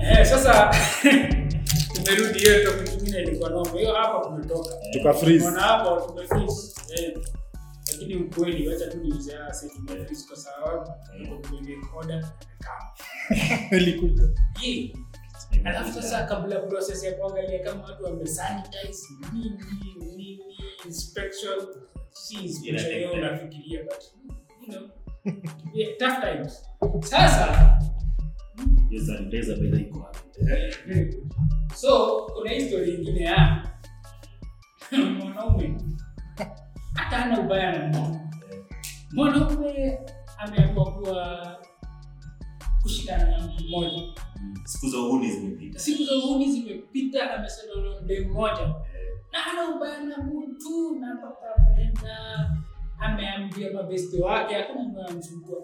Eh, sasa tumerudi hiyo topic nyingine ilikuwa noma. Hiyo hapa kumetoka. Tuka freeze. Unaona hapa tumefreeze. Eh. Lakini ukweli wacha tu niuze sasa tumefreeze kwa sababu kwenye koda Hii. Alafu sasa kabla proses ya kuangalia kama watu wamesanitize nini nini inspection si inspection Ina hiyo take time. unafikiria but you know yeah, tough times. Sasa. Eh, good. so kuna histori ingine ya mwanaume hata ana ubaya na mwanaume ameamua kuwa kushikana na mtu mmoja Siku za uhuni zimepita. siku za uhuni zimepita amesema mdemu mmoja na ana ubaya na mtu na ameenda ameambia mabeste wake hakuna anamsumbua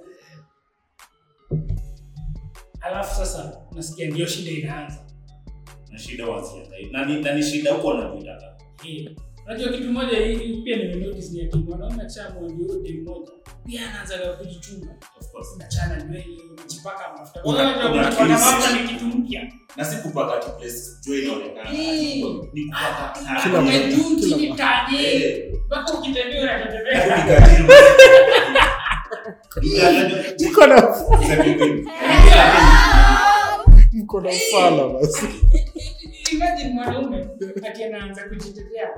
alafu sasa nasikia ndio shida inaanza Na shida wazienda. Na ni shida huko wanapita. Unajua kitu moja hii pia nimenotice ni ati mwanaume akishamwambia huyo dem moja pia anaanza kujichunga. Of course. unachana nywele unajipaka mafuta. Una- Unajua una mafuta ni kitu mpya. Na si kupaka tu place joy inaonekana. Ni kupaka Kila mtu. Kila tanye Eh. mpaka ukitembea Hadi unatetemeka na mko na basi. imagine mwanaume ati anaanza kujitetea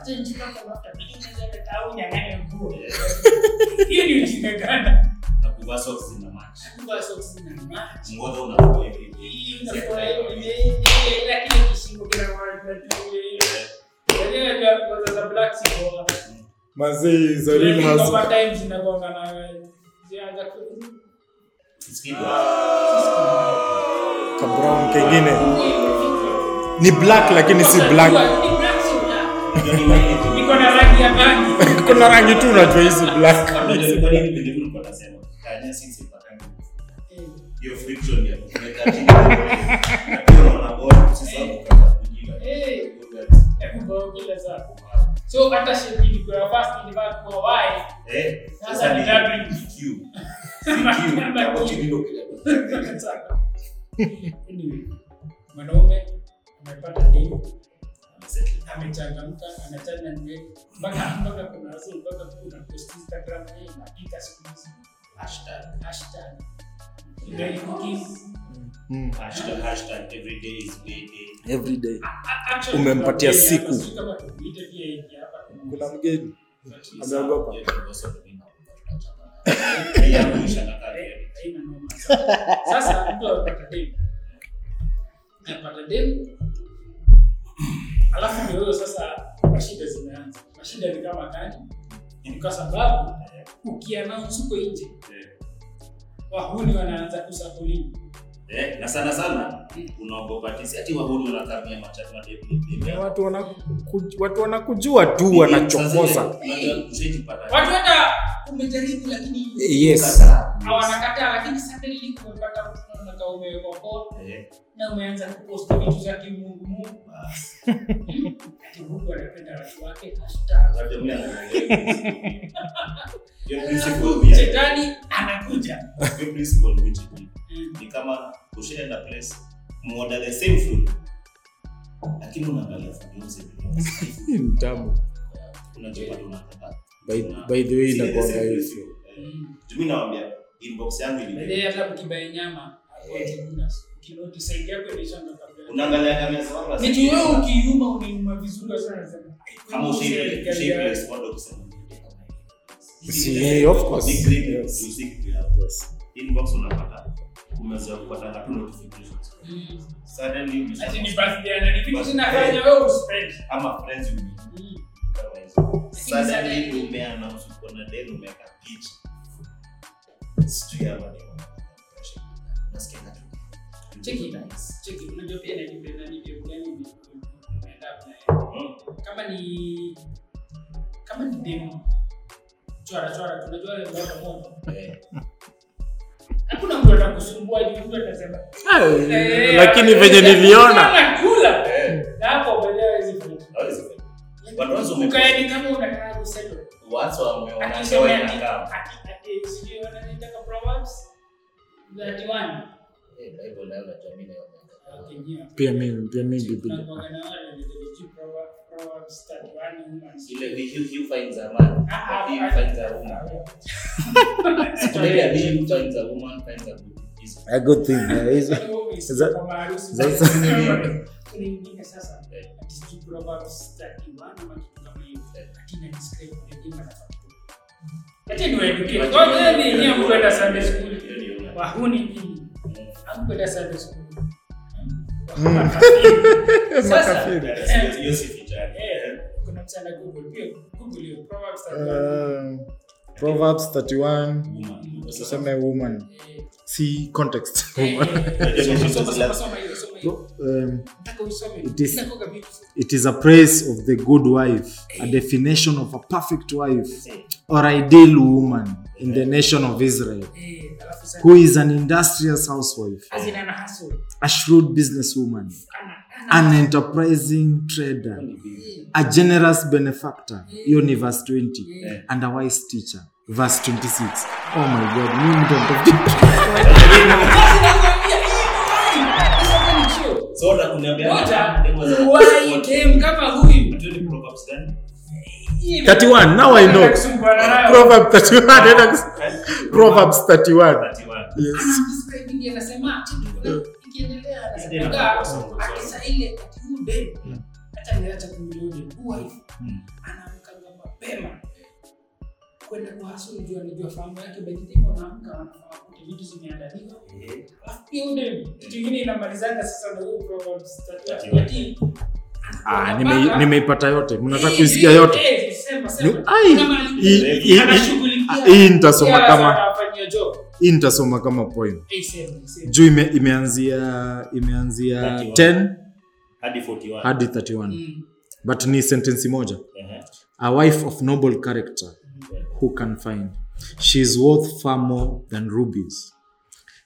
acha nijipaka mafuta mimi naweza au nyang'anya nguo hiyo ni ujinga gani Na kuvaa socks na match. kuvaa socks na maji Ngoja unakuwa hivi. hii inakuwa ile ile kile kishingo kina wale Wenyewe ndio kwanza za black siko. Mazee za real Zile hustle. time zinagonga na zianza ku Skin. Ka brown kengine. Ni black lakini si black. Kuna rangi tu unajua hizi black. Unajua kwa nini penye kulikuwa nasema? Kanya sisi patani. Hiyo friction ya kuweka chini. Na pia unaona bora usisahau kukata kujinga. Eh, hebu bao kila. So hata shape ilikuwa ya first ilivaa kwa Y. Eh, Sasa sasa ni ni W. Q. Kama Hapo chini ndio kile. Anyway, mwanaume amepata demu amechangamka anachana nywele mpaka mpaka kuna wasi mpaka kuna post Instagram yeye inaandika siku hizi Hashtag. hashtag Very cookies. Mm. Hashtag, hashtag every day is payday. Every day. Umempatia siku. Kuna mgeni. Ameogopa. ndio. Eh, sana. Sasa mtu amepata demu amepata demu alafu ndio hiyo sasa mashida zimeanza. Mashida ni kama gani? Ni kwa sababu ukiannounce huko nje. Wahuni wanaanza kusapolini Eh, na sana sana unaogopa tisi. Ati wahuni wanakamia machatu na debu. Watu wanaku- watu wanakujua tu wanachokoza. watu hata umejaribu lakini Yes. hawanakataa lakini sasa kumepata umewekwa na umeanza kuposti vitu za kimungu mungu ati mungu anapenda watu wake shetani anakuja ni kama ushaenda place muoda the same food. Lakini unaangalia food yote Hii ni tamu. unajua bado unataka By, the way inakuanga hivyo. mimi nawaambia inbox yangu ile ili hata mkibai nyama kinoti saidi yako inaishanga kabla unaangalia kama sawa ni tu wewe ukiuma unauma vizuri sana. Kama ushape ushape respond kusema Si, of course. Ni great, Yes. you seek to inbox unapata umezoea kupata tu notifications. Mm. suddenly you ati ni birthday na ni kitu zinafanya wewe uspend. ama friends you meet. Mm. suddenly umeannounce uko na deni umeka picha sijui ya ni nasikia kitu Cheki. cheki unajua pia na depend ni demu gani ni- umeenda kama ni kama ni demu chora chora tunajua ile moto moto Eh, hakuna mtu atakusumbua ni mtu atasema Eh, lakini venye niliona. Kula Eh, na hapo baadaye hawezi fanya hawezi fanya. But once ume- ukaeni kama unataka kusettle Once wameona akisema ndoa ati inakaa. ati ati sijui wanaitaka proverbs 31 Eh, Bible nayo najua mimi nayo nayo. okay yeah pia mimi pia mimi biblia tunakuwa na wale ndio Proverbs proverbs 31 women Ile he who- he who finds a man, Ah, he ah, who finds a woman. Maybe a he who finds a woman finds a good is- a good thing eh, hizo Za- za- za- Kunaingine sasa ati sijui Proverbs 31 ama kitu kama hiyo ati ina describe vile jema na Ati ni waeduke. Kwa hiyo ni yenyewe mkwenda Sunday school. Wahuni nini? Hamkwenda Sunday school. Mm. Sasa Hiyo- si vijana. kuna msana Google pia Google hiyo Proverbs 31. Proverbs 31 Woman. tuseme woman. Si context. Woman. um, it is it is a praise of the good wife a definition of a perfect wife or ideal woman in the nation of israel. Alafu sasa- who is an industrious housewife? As in ana hustle. a shrewd businesswoman. Ana- ana- an enterprising trader. A generous benefactor. Hiyo ni verse 20 Eh. and a wise teacher. Verse 26 oh my god Proverbs 31 now i know. Proverb 31 proverbs 31 31. yes Describing anasema, ikiendelea Ndio, anasema, nasoma, akisa ile ati huyu dem, hata niacha kumjua dem, huyu wife, anaamkanga mapema. Kwenda kwa hustle, juu anajua fahamu yake by wanaamka wanafaa kute vitu zimeandaliwa. Alafu pia huyu kitu ingine inamalizanga sasa na huyu Proverbs 31, 31. ah nimeipata yote. Mnataka Eh, kuisikia eh, yote. eh, hii- nitasoma kama. Hii nitasoma kama poem. Juu ime, imeanzia imeanzia 10 hadi 41. hadi 31 Mm. but ni sentensi moja. Ehe. a wife of noble character who can find. She is worth far more than rubies.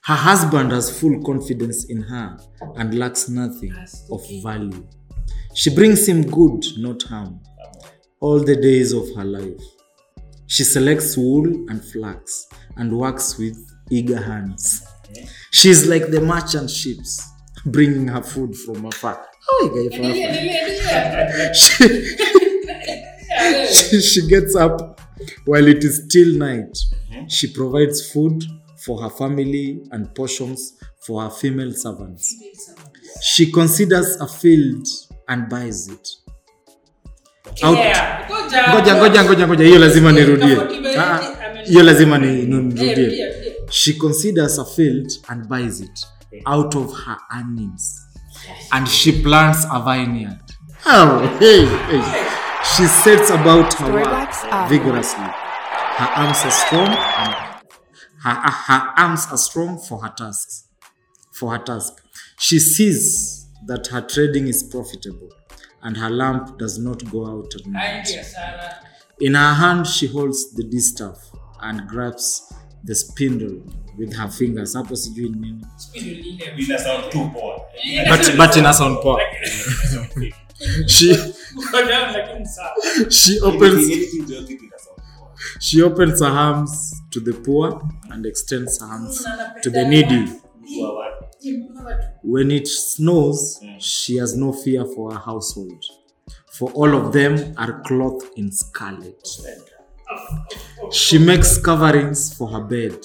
Her husband has full confidence in her and lacks nothing of value. She brings him good not harm. All the days of her life she selects wool and flax and works with eager hands she is like the merchant ships bringing her food from afar oh, she, she, she gets up while it is still night. She provides food for her family and portions for her female servants. She considers a field and buys it. Yeah. Ngoja ngoja ngoja ngoja, hiyo lazima nirudie. Ah, Hiyo lazima ni- ni- nirudie. She considers a field and buys it out of her earnings. And she plants a vineyard. Oh, hey, hey. She sets about her work vigorously. Her arms are strong and her, her arms are strong for her tasks. For her task. She sees that her trading is profitable and her lamp does not go out at night. In her hand, she holds the distaff and grabs the spindle with her fingers. Hapo sijui ni nini. Speed ile. Ina sound too poor. But, but ina sound poa. She, Ngoja, lakini sawa. she opens Anything joke ina sound poor. she opens her arms to the poor and extends her hands to the needy. When it snows, she has no fear for her household, for all of them are clothed in scarlet. She makes coverings for her bed.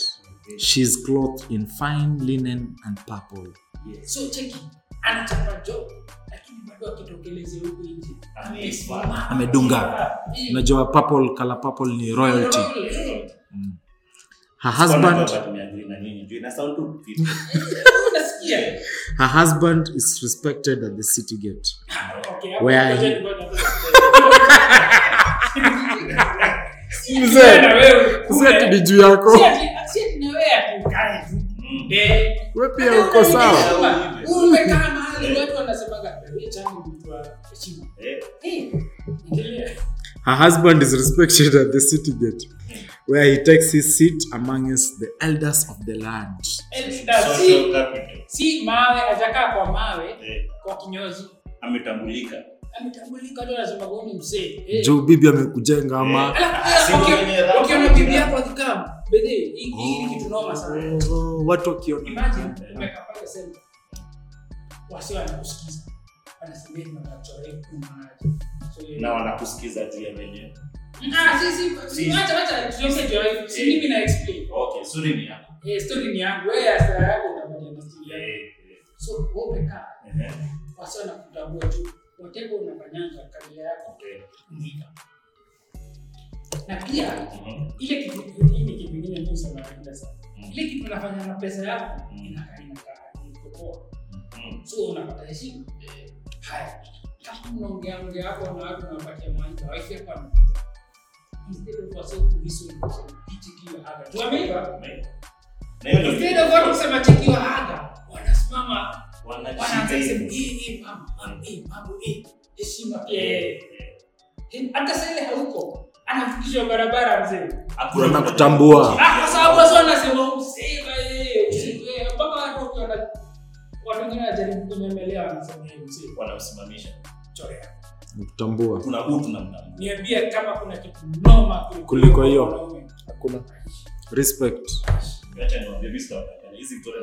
She is clothed in fine linen and purple. So cheki, anachapa job, lakini bado akitokeleze huku nje. Amedunga. Unajua purple, color purple ni royalty. Her husband, her husband is respected at the city gate. Okay, Where he-. Mzee, ni juu yako. Eh, We pia uko sawa. Wewe umekaa mahali watu wanasemaga, "Wewe changu ni mtu wa heshima." Eh, Eh. Her husband is respected at the city gate, where he takes his seat amongst the elders of the land. Si si mawe ajakaa kwa mawe Eh, kwa kinyozi. Ametambulika. Ametambulika tu anasema goni msee Eh. juu bibi amekujenga ama mwenye raha ukiona bibi yako akikam bedhe hii hii kitu noma sana. Oh, watu wakiona. Imagine umekaa sema wasi wanakusikiza. Wanasema hivi wanachoreka na wanakusikiza juu ya venye ah mimi na explain. Okay suri ni yako. Eh story ni yangu. Wewe asara yako utakuja na story yako. Eh, so wewe umekaa. Eh, wasi wanakutambua tu whatever unafanyanga kabila yako okay. kumika na pia ile kitu hii ni kitu kingine tu sana napenda sana. Ile kitu unafanya na pesa yako inakaa inakaa iko poa so unapata heshima. Haya kama unaongea ongea hapo na watu unapatia maji wifi hapa. anapita instead of kuhisu pichi kila haga hiyo instead of watu kusema chikiwa haga wanasimama. Wanaanza kusema eh mama mama eh mambo heshima pia. Eh Eh, hata sasa ile hauko anafikishwa barabara mzee. Hakuna Wanakutambua. mtu- Ah, kwa sababu wasa wanasema usema yeye usiwe mpaka watu wakiona watu wengine wanajaribu kunyemelea wanasema mzee. Wanamsimamisha. Chorea kutambua. Kuna huu tunamtambua niambie kama kuna kitu noma Kuliko hiyo. hakuna. Respect. Acha niwaambie mimi sitawadanganya hizi mtoto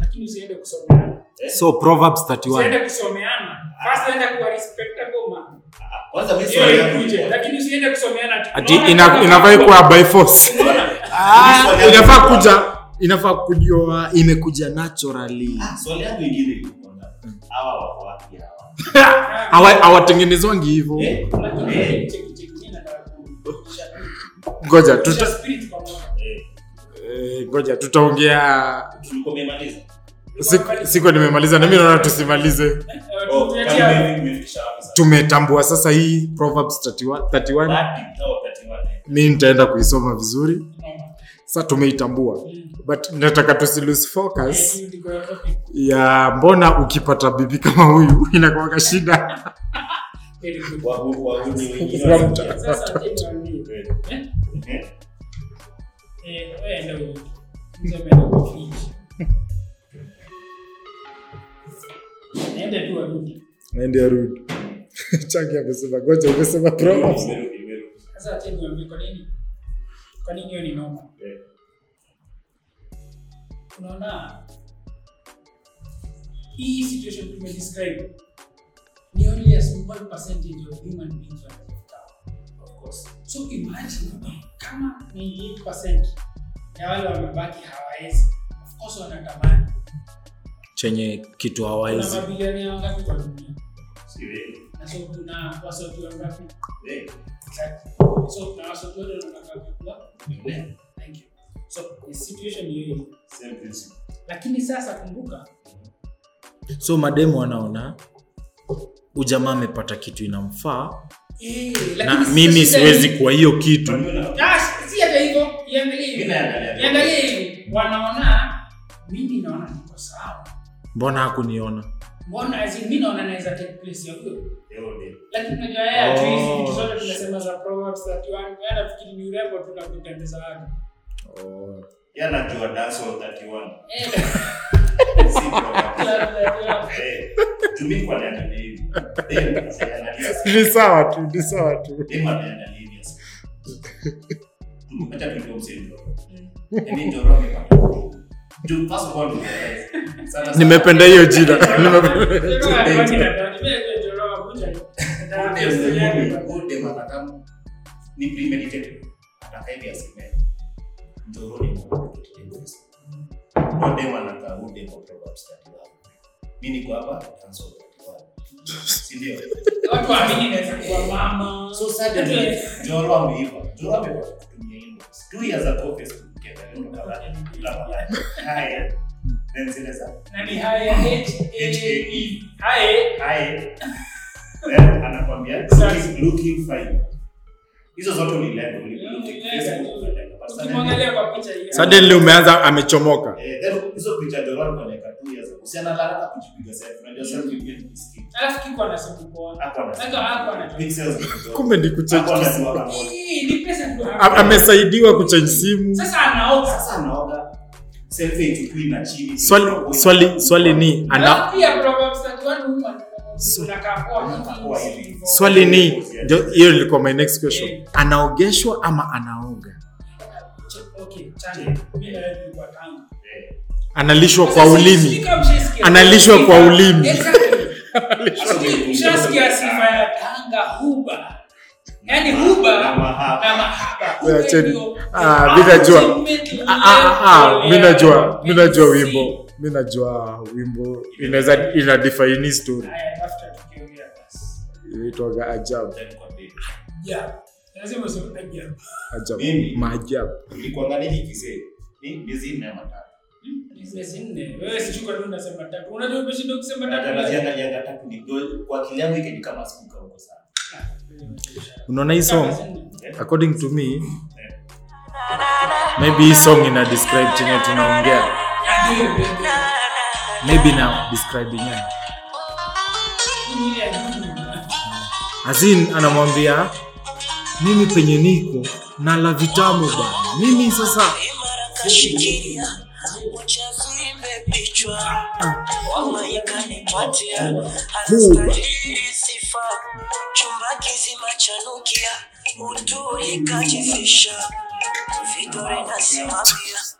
lakini usiende kusomeana. So proverbs 31 usiende kusomeana. First enda kuwa respectable man kwanza mimi swali yangu lakini usiende kusomeana ati- kama- inafaa kuwa by force. Ah, inafaa kuja inafaa kujua imekuja naturally. Ah, swali yangu ingine ilikuwa hawa wako wapi Hawa- hawatengenezwangi hivyo. Eh, eh, ngoja tuta eh, ngoja tutaongea siku nimemaliza na mimi naona tusimalize. Oh, tumetambua sasa hii proverbs 31 31 Wapi mtao wakati wa nne? mi nitaenda kuisoma vizuri. Sa tumeitambua. Mm. But nataka tusilose focus Eh, ya mbona ukipata bibi kama huyu inakuwaga shida Very good. Wahu- wahuni wengine From wanaingia. Sasa acha niwaambie. Eh, Eh? eh, Eh, wewe enda huko. Mzee ameenda kwa fridge. Ende arudi. changi amesema goja umesema kwa nini? Hiyo ni noma? Eh, unaona? Hii situation tumedescribe ni only a small percentage of human beings of course. So imagine kama 98% ya wale wamebaki hawawezi. Of course wanatamani. Chenye kitu kuna hawawezi mabilioni wangapi kwa dunia? Si na so kuna wasotu wangapi? Exactly. so kuna wasotu wote wanataka kukua? thank you so the situation hiyo hiyo. Same principle. lakini sasa kumbuka so mademu wanaona ujamaa amepata kitu inamfaa. Eh, na mimi siwezi kwa hiyo kitu Ah, si hata hivyo iangalie hivi. Mimi naangalia. iangalie hivi. Wanaona mimi naona niko sawa. Mbona hakuniona? Mbona as in, naona naweza take place ya huyo. Lakini unajua yeye hajui Oh. vitu zote tunasema za proverbs 31 yeye ni urembo tu na kutembeza watu oh. Yeye anajua dance hall 31. eh Si program. Eh, tumi kwa niangalia hivi. Eh, ni sawa tu ni sawa tu Eh, sasa. Acha. Yaani. Juu nimependa hiyo jina Nimependa- ni premeditated. Ataka hivi aseme. Njoro ni Mungu. Ude manaka ude kwa Proverbs 31. Mimi niko hapa dance hall 31. Si ndio? watu waamini naweza kuwa mama So suddenly, Njoro ameiva. Njoro ameiva kutumia inbox. Two years ago, Facebook ukiangalia unaona bla bla bla. Haya. Then zile za nani haya H HAE. haya Haya. Then anakwambia looking, looking fine. Hizo zote Mm, suddenly umeanza amechomoka. Eh, hizo picha ndio wao tu kujipiga selfie. Unajua selfie alafu kiko poa. Hapo ana- Pixels kumbe ni kuchange Hii, ni pesa ndio amesaidiwa kuchange simu. Sasa anaoga. Sasa anaoga. Selfie ichukui na chini. swali swali swali ni ana pia Proverbs 31 woman Swali ni hiyo ilikuwa my next question anaogeshwa ama anaoga analishwa kwa ulimi. Analishwa kwa ulimi. Yaani Ah, mi najua. Ah, ah, ah, najua wimbo mi najua wimbo inaweza ina define story. Inaitwaga ajabu maajabu sana. unaona hii song? According to me maybe hii song ina describe chenye tunaongea Ndio. maybe now describe yenyewe azin anamwambia mimi penye niko na la vitamu bana mimi sasa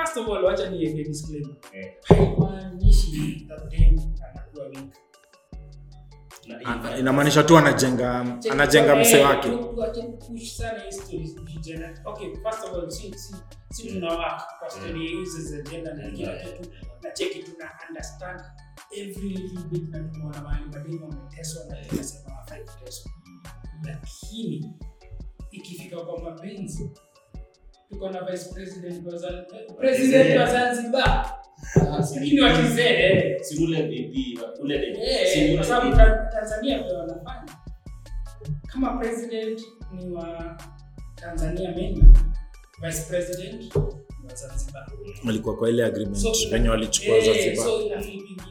First of all, wacha niende disclaimer. Eh. Haimaanishi that dem anakuwa weak. Inamaanisha tu anajenga anajenga mse wake kuteswa. Lakini ikifika kwa mapenzi tuko na vice president wa Zanzibar, president wa Zanzibar. Lakini wakizee Si ule bibi wa- ule dede. Si Eh, kwa sababu Tanzania ndio wanafanya. Kama president ni wa Tanzania mainland, vice president wa Zanzibar. walikuwa kwa ile agreement So, wenye walichukua eh, Zanzibar So ina feel hivyo.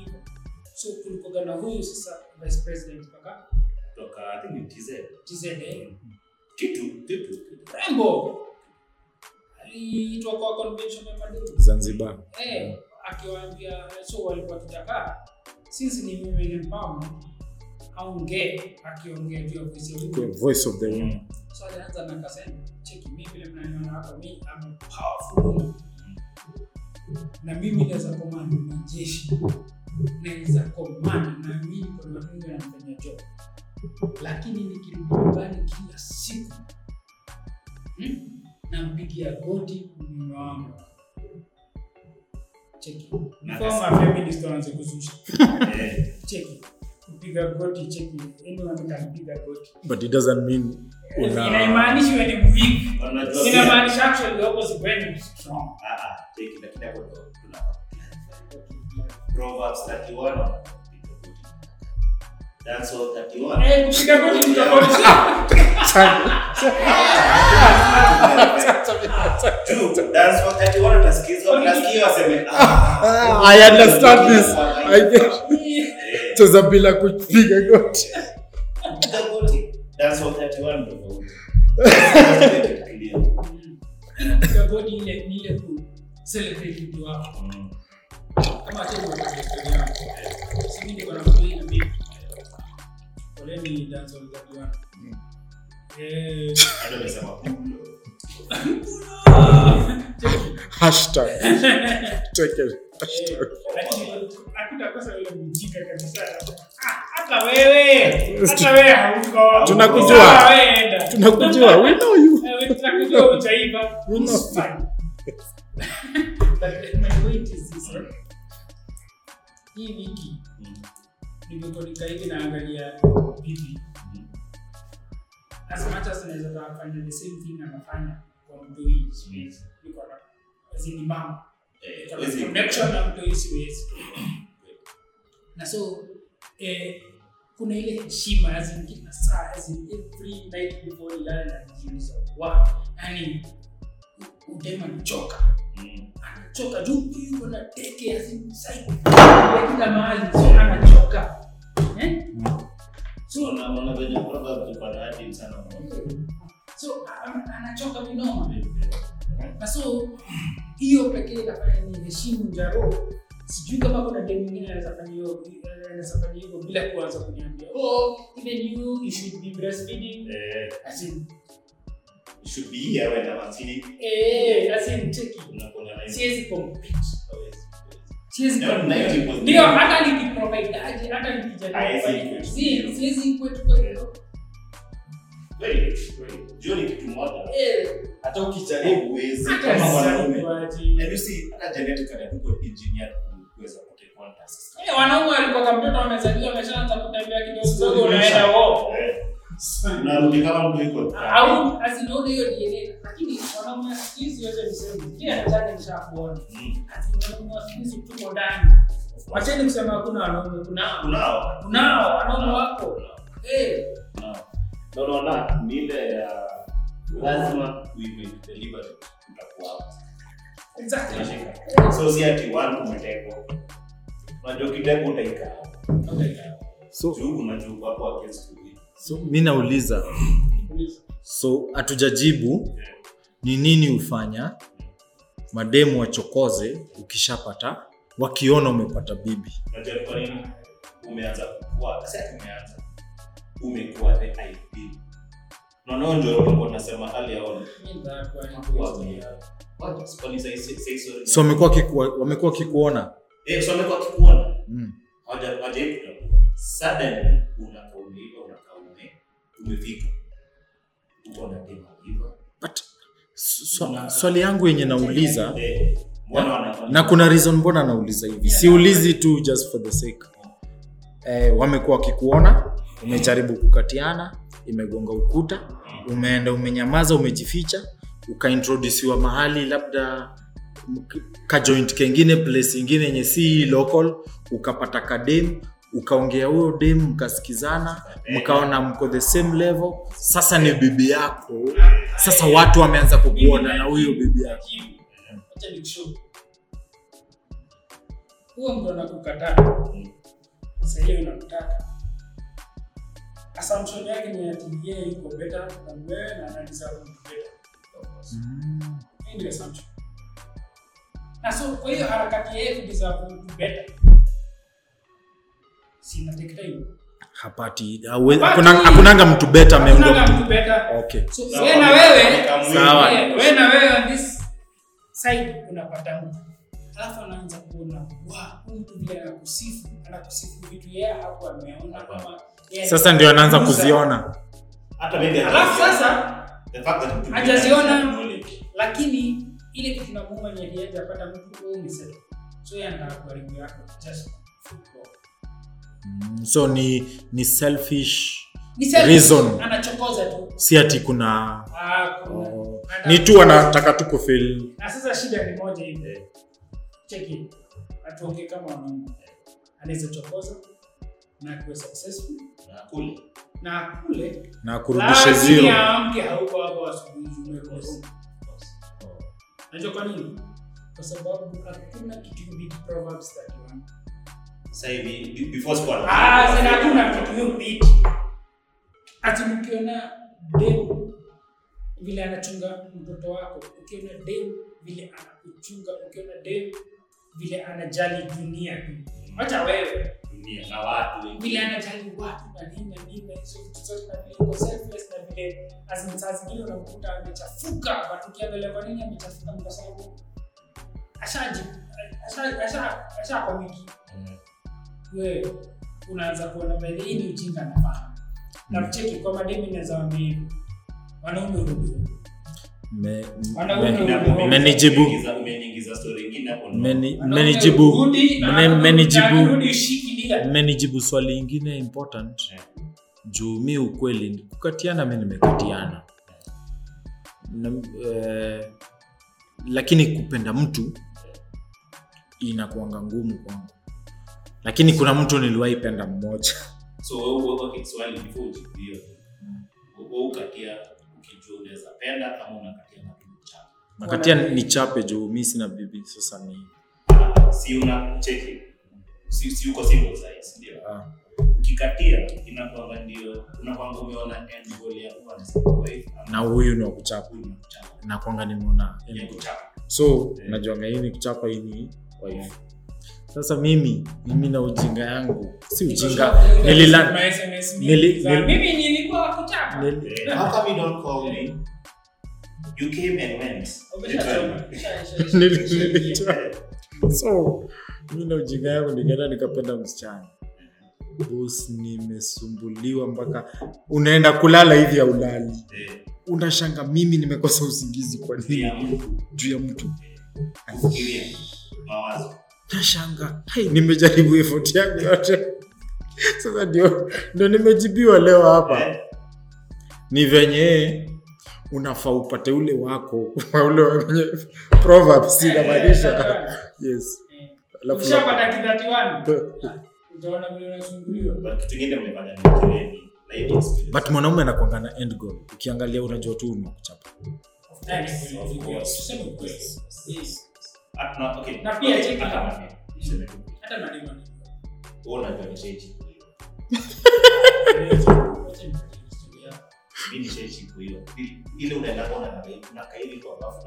So kulikuwa na huyu sasa vice president mpaka Kutoka, I think ni TZ. TZA. Kitu, kitu. Rembo aliitwa kwa convention ya Madrid. Zanzibar Eh, akiwaambia so walikuwa tutakaa sisi ni women empowerment aongee akiongea juu ya voice of women. voice of the woman So alianza na kasema, cheki mimi vile mnaniona hapa mimi I'm powerful. Na mimi naweza command majeshi. Naweza command na mimi kuna watu wengi wanafanya job. Lakini nikirudi nyumbani kila siku hmm? Nampigia goti mume wangu. Cheki. Na feminist wanaanza kuzusha. Eh, Cheki. Kupiga goti cheki. Anyone can piga goti. but it doesn't mean una Inamaanisha wewe ni weak. inamaanisha actually the opposite when you strong Ah, ah, cheki, lakini hapo ndo Proverbs 31. That's all 31. eh kupiga goti ni tofauti Two, that's all 31 utasikizwa, utasikia waseme, ah, I understand this I get eh, cheza bila kupiga goti piga goti. That's all 31 ndo tofauti. Tukilia. kupiga goti ile ni ile ku celebrate mtu wako Mm. kama acha kwa story yangu si mimi niko na story on that one eh. Mjinga kabisa. Ah, Tunakujua. Sawa, wewe tunakujua. We know you. Eh, We know. It's fine. Nimekuwa nika hivi naangalia vipi as much as naweza kufanya the same thing anafanya kwa mtu hii siwezi. Niko na zini mama. Eh, connection na mtu hii siwezi. Na so eh, kuna ile heshima ya in kila saa every night before nilale najiuliza wa yani udema nichoka Mm. Anachoka juu yuko na teke ya simu psycho. Kila mahali sio anachoka eh? so Unaona- unaona venye kwamba tupata hadi sana. so anachoka vinoma na so hiyo pekee inafanya ni heshimu njaro sijui kama kuna dem mwingine anaweza fanya hiyo anaweza fanya hivyo bila kuanza kuniambia oh even you you should be breastfeeding. Eh, as in you should be here when I'm actually eh as in unakuwa na siwezi compete. Siwezi compete. ndio hata nikiprovide aje hata nikijaribu si siwezi kwetu Kweli, kweli. Jua ni kitu moja. eh. Hata ukijaribu huwezi kama mwanaume. And you see, hata genetically hatuko engineered kuweza kutake one task. Eh, wanaume walikuwa kama mtoto amezaliwa ameshaanza kutembea kidogo kidogo unaenda wao Unarudi kama mtu iko au asinaona hiyo DNA lakini wanaume hizi yote ni same kila nataka nishakuona Mm. wanaume hizi tuko ndani. Wacheni kusema hakuna wanaume. Kunao. Kunao. kunao. Wanaume wako. Eh. Kunao. Na ni ile ya lazima we deliver utakuwa hapo. exactly. So si ati one umetekwa, Unajua kitekwa utaikaa. so, unajua hapo against. So mi nauliza. So hatujajibu ni nini hufanya? Mademu wachokoze ukishapata wakiona umepata bibi. Unajua kwa nini umeanza kukua? Umekuwa the ndio ulikuwa unasema so wamekuwa kiku- wamekuwa Eh, so mm. Umefika. Uko na but swali yangu yenye nauliza Eh, mbona na kuna reason mbona nauliza hivi siulizi tu just for the sake eh, wamekuwa wakikuona umejaribu kukatiana imegonga ukuta umeenda umenyamaza umejificha ukaintrodusiwa mahali labda kajoint kengine place ingine yenye si local ukapata kadem ukaongea huyo dem mkasikizana mkaona mko the same level. Sasa ni bibi yako. Sasa watu wameanza kukuona na huyo bibi yako. Huo mtu anakukataa sasa hiyo unamtaka. Assumption yake ni ati yeye yuko better than wewe na ana deserve to be better Hii ndio assumption. Na so kwa hiyo harakati ya yeye ku deserve to be better si ina take time hapati. hakunanga mtu beta ameundwa mtu beta. Okay. So wewe na wewe. Sawa. Wewe na wewe on this side unapata mtu. Alafu anaanza kuona wa mtu vile anakusifu anakusifu vitu yeye hapo ameona kama sasa ndio anaanza kuziona. Hata mimi alafu sasa Hajaziona. lakini ile kitu na muuma ni alianza pata mtu wewe umesema. So yeye anataka kuharibu yako. Just football so ni ni selfish ni selfish, Reason. anachokoza tu. Si ati kuna ah kuna oh, ni tu anataka tu kufil na sasa shida ni moja hivi. Cheki atuongee kama wanaume anaweza chokoza na akuwe successful Na kule. na akule. Na akurudishe lakini zero. amke hauko hapo asubuhi umekosea najua kwa nini? Kwa sababu hakuna kitu big proverbs 31 Sasa hivi before squad. ah sasa hakuna kitu hiyo big ati mkiona dem vile anachunga mtoto wako ukiona dem vile anakuchunga ukiona dem vile anajali dunia. Tu wacha wewe. Dunia na watu vile anajali watu na nini na nini na hizo vitu zote na vile uko selfless na vile azin saa zingine unamkuta amechafuka. But ukiangalia kwa nini amechafuka kwa sababu ashaji asha asha asha komiki Mm. Wewe unaanza kuona mbele hii ni ujinga na mcheki kwa mademi naweza waambia wanaume urudi. Mmenijibu. Swali ingine important. Eh. juu mi ukweli kukatiana mi nimekatiana. Eh, lakini kupenda mtu inakuanga ngumu kwangu lakini kuna mtu niliwahi penda mmoja. So, wewe- wewe- before ujibu. Wewe ukatia ukijua unaweza penda ama unakatia mapingu chako. nakatia ni chape juu mi sina bibi sasa ni si una cheki. Si, si uko single size ndio. Ah, ukikatia inakwanga ndio unakwanga umeona end goal ya kuwa na huyu ni wa kuchapa. Nakwanga nimeona. So Yeah. najuanga hii ni kuchapa hii ni wife sasa mimi mimi na ujinga yangu. Si ujinga. So mi na ujinga yangu nikaenda nikapenda msichana. Bos nimesumbuliwa mpaka unaenda kulala hivi ya ulali. Eh, unashanga mimi nimekosa usingizi kwa nini? Juu ya mtu. Mawazo nashanga. Nimejaribu effort yangu yote. Sasa ndio ndio nimejibiwa leo hapa. Eh, ni venye unafaa upate ule wako. Ule wenye proverbs inamaanisha yes. But mwanaume anakwanga na end goal. Ukiangalia unajua tu unakuchapa Yes, of course. tuseme ukweli. Yes. Ah, na- okay. Na pia cheki hata mimi, tu. Hata ni- Wewe unajua ile unaenda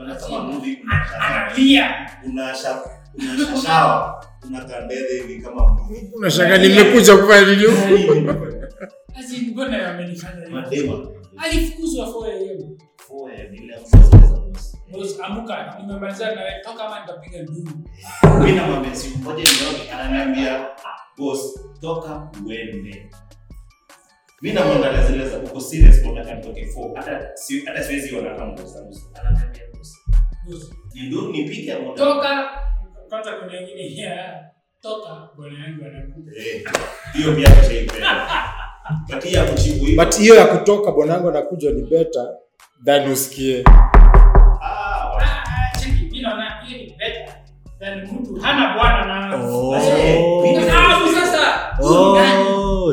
na kwa kama movie unashangaa. Hivi kama movie. nimekuja kufanya nini Asi, mbona amenifanya hivyo? Madema. alifukuzwa 4am Forehead, ile mchezo za boss. Boss, amuka nimemalizana nawe toka ama nitapiga nduru Mimi namwambia siku mmoja nione ananiambia boss toka uende. Mimi namwangalia zile za uko serious kwa nataka nitoke 4 hata si hata siwezi ona kama boss zangu. Ananiambia boss. Boss, Ni ndio nipige ama toka kwanza kuna nyingine ya toka bwana yangu anakuja Eh, hiyo pia tushaipenda. But hii ya kuchibu hiyo. but hiyo ya kutoka bwanangu anakuja ni better than usikie than mtu hana bwana na Oh. Eh, sasa oh,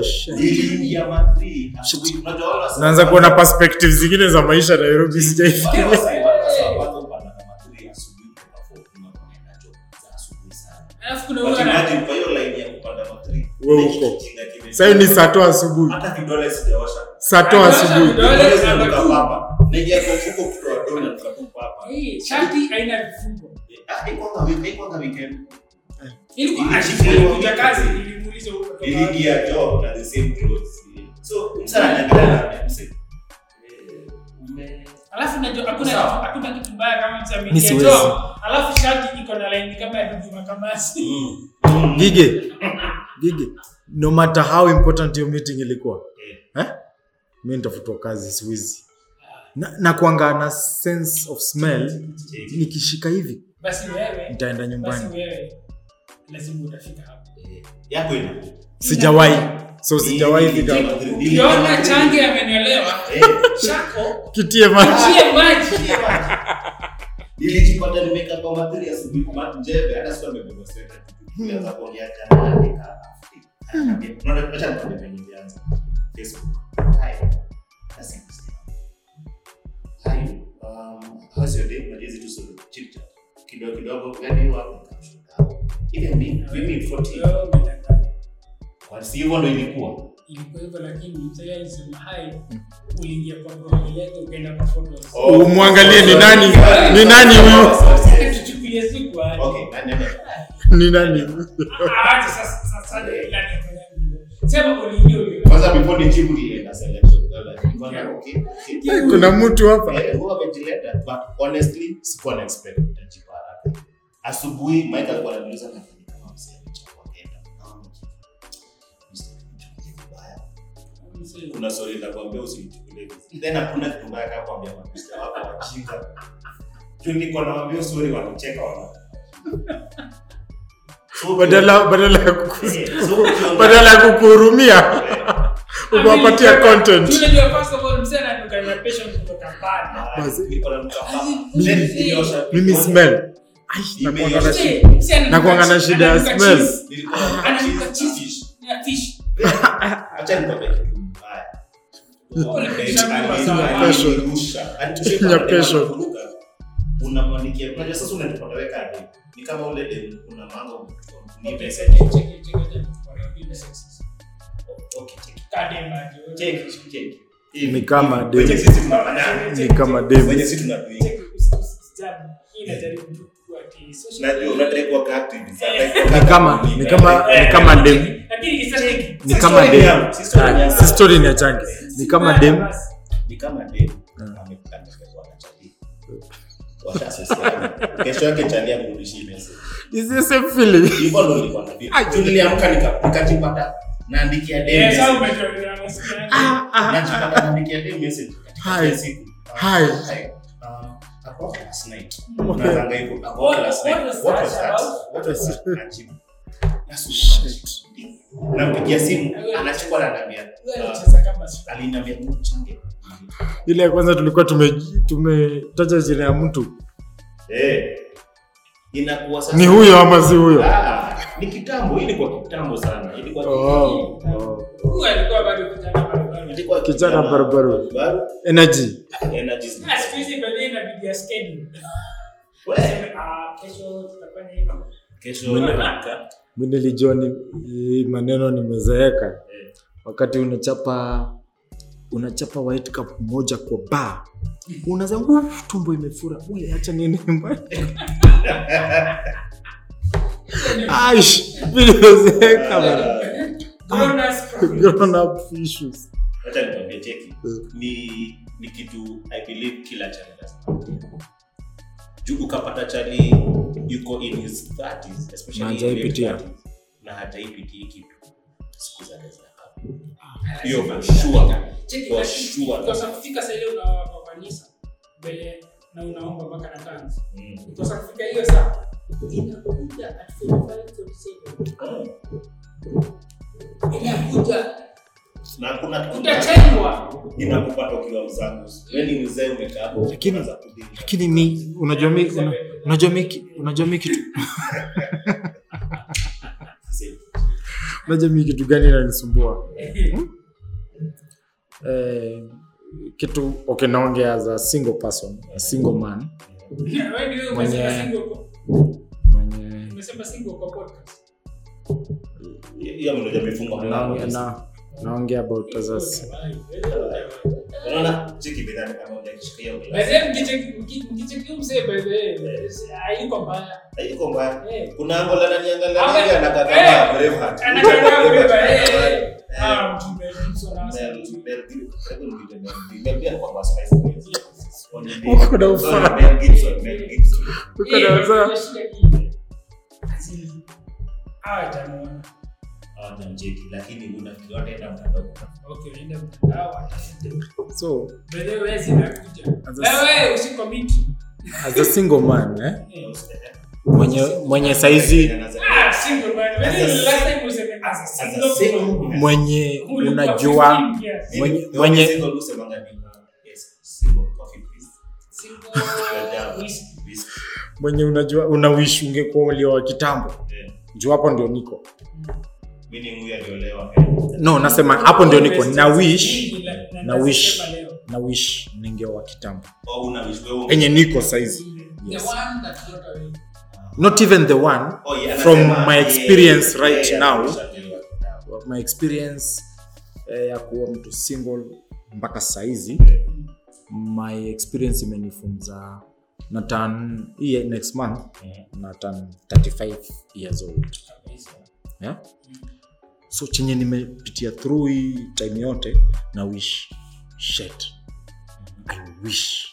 asubuhi. Naanza kuona perspective zingine za maisha nairobi sijaifikiria asubuhi asubuhi sahi ni sato asubuhi hata sato asubuhi nikatupa hapa. hii shati haina vifungo Haikuwanga week- weekend. ilikuwa kazi nilimuuliza huko. Niliingia job na the same clothes. So, msana anaangalia na mse. Ume- alafu najua hakuna hakuna kitu mbaya kama mtu Mi ameingia job alafu shati iko na line kama ya dudu makamasi gige gige no matter how important your meeting ilikuwa Eh. eh? mi nitafutwa kazi siwezi na, na kuanga na sense of smell nikishika hivi basi wewe nitaenda nyumbani. wewe lazima utafika hapo. Eh, yako ina. Sijawahi. So sijawahi fika ukiona change amenyolewa Eh, chako kitie maji. maji. Nilijipata nimeka kwa matri asubuhi kwa njebe hata sikuwa nimebeba sweta tulianza kuongea jana nika unaona acha nikwambie venye ilianza. Facebook. Hi That's it. hi um how's your day? Unajua tu solo chit chat kidogo kidogo yani even me give me 40 kwa si hivyo ndio ilikuwa? Ilikuwa hivyo lakini sasa alisema hai uliingia kwa profile yake ukaenda kwa photos. Umwangalie ni nani? Ni nani huyu? Tuchukulie siku aje. okay na ni nani? Ah, aje sasa sasa okay. Kuna mtu hapa asubuhi mike alikuwa ananiuliza kuna sori nitakwambia usiichukulie vizuri. then hakuna kitu mbaya kama kwambia mabista wako wajinga juu niko nawaambia sori wanacheka wana So, badala badala ya eh, badala ya kukuhurumia eh, ukawapatia content first of all, ananuka na kutoka mbali. ah. Mimi- mikono. smell Nakuanga na shida. Ya smell. Ya pesho. ni kama ule ni pesa check, check, check, check, check. Wanaambia sexist. okay check Goddamn, check check Ni kama ni wenye sisi inajaribu unataka kuwa active ni kama ni kama ni kama dem. ni kama dem. si story Ah, yangu. si story ni ya changi ni kama dem. ni kama demu na chali kesho yake chali amrudishie message is the same feeling. Hivyo ndo nilikuwa na feel. Niliamka nikajipata naandikia dem Yes, au message. umetoa unasikia? najipata naandikia dem message katika siku. Hi. Hi. Um, last night. Okay. Unaanzanga hivyo, What- last what night. What was that? What was that? Najibu. That's so Shit. nampigia simu anachukua ananiambia aliniambia mchange ile ya kwanza tulikuwa tume tumetaja jina ya mtu eh inakuwa sasa ni huyo ama si huyo Ah, ni kitambo ilikuwa kitambo sana. Ilikuwa Oh, oh. Huyu alikuwa bado kijana ilikuwa Kijana barubaru. baru energy. Ah, siku hizi schedule. Ah, kesho tutafanya hivyo. kesho Mwende- nataka nilijua ni maneno nimezeeka. Eh. wakati unachapa unachapa white cup moja kwa ba "Uf, tumbo imefura. Ule acha niende nyumbani Aish, bana. Grown up issues. acha nikwambie cheki ni ni kitu i believe kila chali has Juku kapata chali yuko in his 30s especially in his 30s, na hajaipitia hii kitu siku za zinakaa hiyo for sure Cheki, For sure. kwa sababu fika sasa ile unawa kanisa mbele na unaomba mpaka na tanzi. Mm. Kwa sababu fika hiyo saa inakuja at 45 47. Inakuja. Na kuna kitu utachengwa. inakupata ukiwa mzangu. Weni mzee umekaa hapo Lakini- lakini mi unajua mi unajua mi unajua mi kitu unajua mi kitu gani inanisumbua? Eh, kitu okay naongea as a single person a single man. Mwenye- umesema single kwa- podcast. hiyo mmoja amefungwa naongea na naongea about unaona chiki kama mkicheki- mkicheki mzee hayuko mbaya. mbaya. Kuna ango la. Braveheart Braveheart. Ah, Mel- Gibson, kwa. Uko na. Mel Gibson, Mel Gibson. Uko na Hawa jamaa. Lakini unafikiri wataenda mtandao Okay, unaenda mtandao, watafute. so By the way, wewe zinakuja. Wewe usicommit. as a single man eh, mwenye mwenye saizi. Ah, mwenye unajua 15 years. Mwenye- mwenye- mwenye unajua unawish ungekuwa ulio wa kitambo juu hapo ndio niko. No nasema hapo ndio niko. Na wish na- wish na wish ningewa kitambo. Unge- enye niko saizi. Yes. not even the one Oh, yeah, from my experience yeah, right yeah, now. my experience eh, ya kuwa mtu single mpaka saizi my experience imenifunza na turn hii next month yeah. na turn 35 years old. Yeah? so chenye nimepitia through hii time yote na wish shit. I wish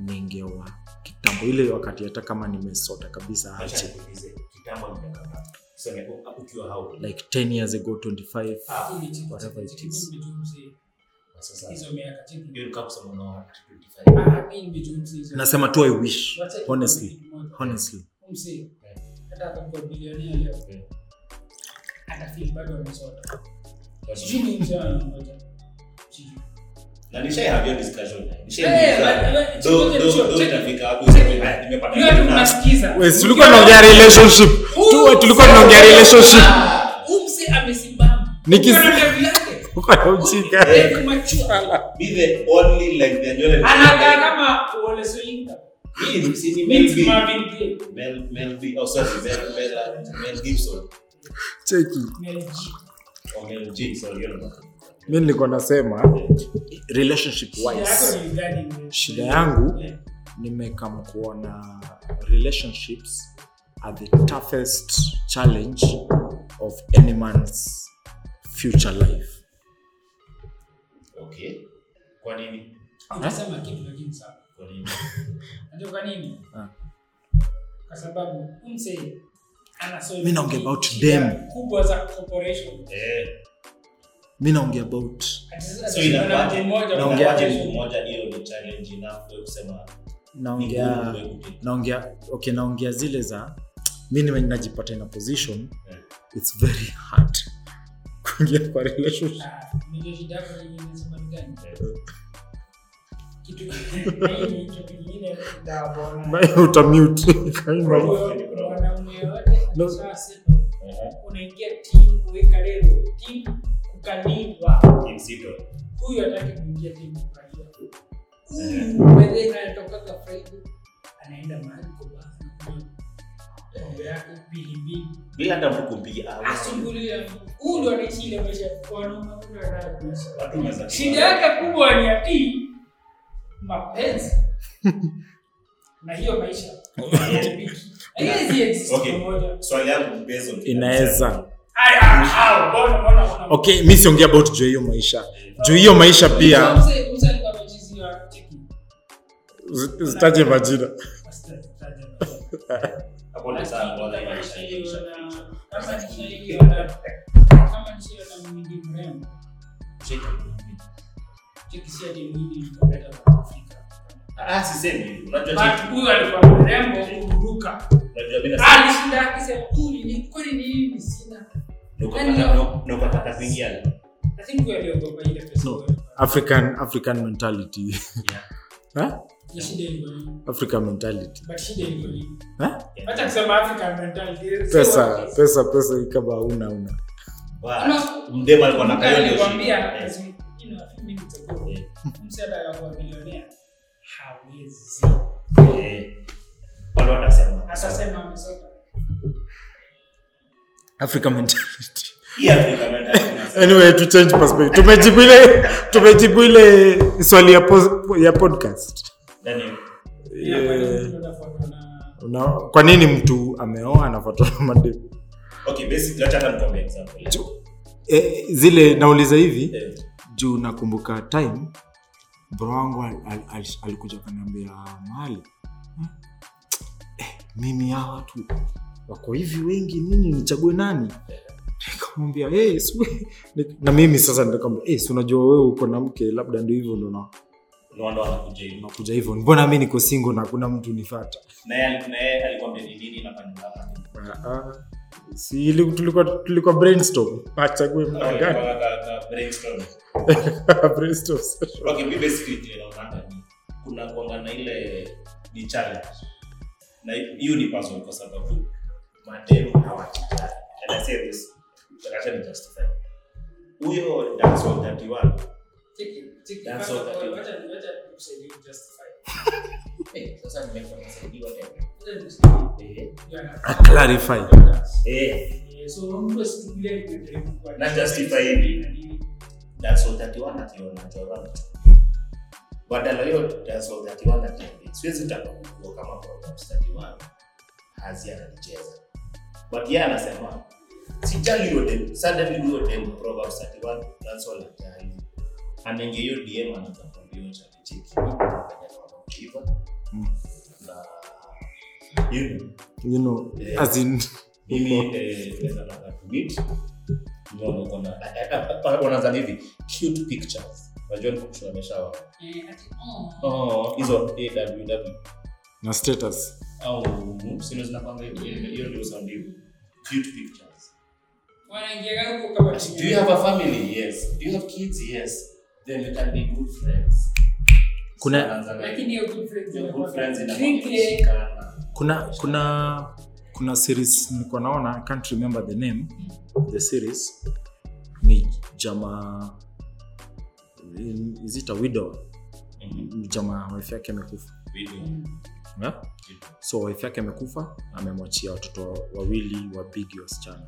ningewa kitambo. Ile wakati hata kama nimesota kabisa ache like 10 years ago 25 Ah, whatever it is. Nasema tu i wish honestly honestly. Msee, hata akakuwa bilionea leo Yeah. bado amesota. Sijui ni mzee anangoja. Sijui. na nishai discussion. Eh, hata kitu na- unasikiza. Wait, tulikuwa tunaongea relationship? Tulikuwa tunaongea relationship. Ah, amesimama. Nikis- Only Anakaa kama Wole Soyinka. mimi ni msini Mel Meet B Marvin Gaye. Mel Mel B oh sorry Mel Mel Mel Gibson. Cheki. Mel G. or Mel G sorry you know mi nilikuwa nasema relationship Shida wise shida yangu nimekam kuona relationships are the toughest challenge of any man's future life okay kwa nini Utasema kitu lakini sawa. kwa nini Unajua kwa nini? Ah. Kwa sababu huyu msee ana solve Mi naongea about them. kubwa za corporation. eh Mimi naongea about so ina Naongea- mmoja hiyo ni challenge enough kwa kusema naongea naongea okay naongea zile za mimi nime- najipata in a position yeah. it's very hard kuingia kwa relationship. Ah. Naye utamute. Kaimba. Unaingia timu kuweka timu huyu kuingia timu kukaliwa huyu anatokaga friday anaenda mahali bila hata mtu kumpiga ah, asumbulia ndo maisha wanaume shida yake kubwa ni ati mapenzi. Na hiyo maisha. Inaweza okay. mi siongea about juu hiyo maisha. Juu hiyo maisha pia zitaje majina hapo ni sawa bora Kama maisha kama nishaiona- kama nishaiona mwindi mrembo, cheki si ati mwindi iko better ah sisemi unajua cheki, huyu alikuwa mrembo kuruka. unajua mimi Alishinda akisema, "Huyu ni- kwani ni nini sina?" na ukapata- na- na kuingia I think huyu aliogopa ile pesa No. huyu. african african mentality Yeah. huh? African mentality. Mentality. pesa pesa pesa kama una una Wa- alikuwa na kayo ndio Nilikwambia, shida. as in, you know, a few minutes ago, Eh, mse atakakuwa bilionea hawezi. Eh. Wale watasema atasema amesota african mentality. Hii Afrika mentality inasema- anyway to change perspective. Tumejibu ile tumejibu ile swali ya, ya podcast Yeah, kwa nini mtu Una, kwa nini mtu ameoa anafuatwa na mademu Okay, example. Eh, zile nauliza hivi yeah. juu nakumbuka time bro wangu al, al, al, alikuja kaniambia mahali "Hmm, eh, mimi hawa watu wako hivi wengi nini nichague nani nikamwambia hey, na mimi sasa nikamwambia hey, si unajua wewe uko na mke labda ndio hivyo ndo nakuja hivyo mbona mi niko singo na kuna mtu nifata Na yeye- na yeye alikwambia ni nini inafanya hapa. Si tulikuwa tulikuwa brainstorm. Achague mna gani ka- ka- ka- brainstorm. brainstorm Okay, basically kile naonanga kuna kuanga na ile ni challenge. Na hiyo ni personal kwa sababu mademu hawakijali and I say this? Acha ni justify? Huyo Danso 31 Cheki, cheki, That's first all of that all, you- wacha- wacha nikusaidie ujustify. sasa nimekuwa tena. Eh? You are A clarify. eh. So mtu asichukulie nimejaribu kuwa- Na justify hivi. Na nini. Danso 31 akiona chora badala hiyo Danso 31 atiambia siwezi taka kujua kama Proverbs 31 hazi ananicheza. But yeye anasema sijali hiyo suddenly hiyo Proverbs 31 Danso anajali anaingia hiyo DM anaanza kuambia hiyo chati chiki Mm. na you know. You know Yeah. as in mimi eh, naweza nataka to meet. Na eh, eh, eh, wanaanza hivi? Cute pictures. Unajua ni kushua ameshawa Eh, oh. oh hizo AWW na status. Au sino zinapanga hiyo ndio sound hivi. Cute pictures. Wanaingia huko kama do you have a family? Yes. Do you have kids? Yes then we can be good friends Kuna- kuna kuna kuna series nilikuwa naona I can't remember the name the series. Ni jamaa is it a widow? Mhm. Ni jamaa wife yake amekufa. Mm. yeah? so wife yake amekufa amemwachia watoto wawili wa bigi wasichana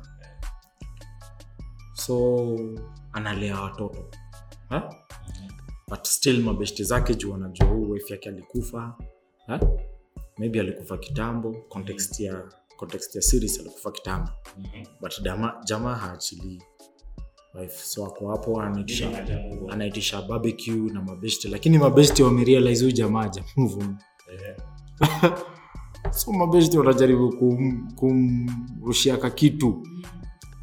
so analea watoto. Yeah? Mhm. but still mabeshte zake juu wanajua huu wife yake alikufa ha? maybe alikufa kitambo context ya context ya series alikufa kitambo. Mhm. but jamaa jama haachilii wife. So ako hapo anaitisha anaitisha barbecue na mabeshte lakini mabeshte wamerealize huyu jamaa jamove so mabeshte wanajaribu kum- kitu. Kakitu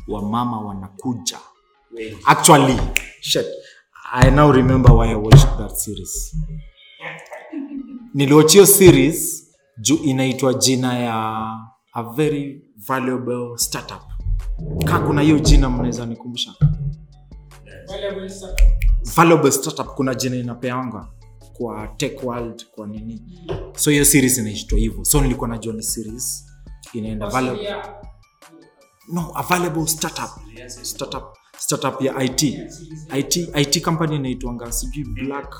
wamama wanakuja. Actually shit, i now remember why i watched that series. Niliwachio series juu inaitwa jina ya a very valuable startup. Kaa kuna hiyo jina mnaweza nikumbusha? Valuable startup kuna jina inapeanga kwa tech world kwa nini? So hiyo series inaitwa hivyo. So nilikuwa najua ni series inaenda valuable, no a valuable startup. Startup startup ya it IT, IT company inaitwanga sijui black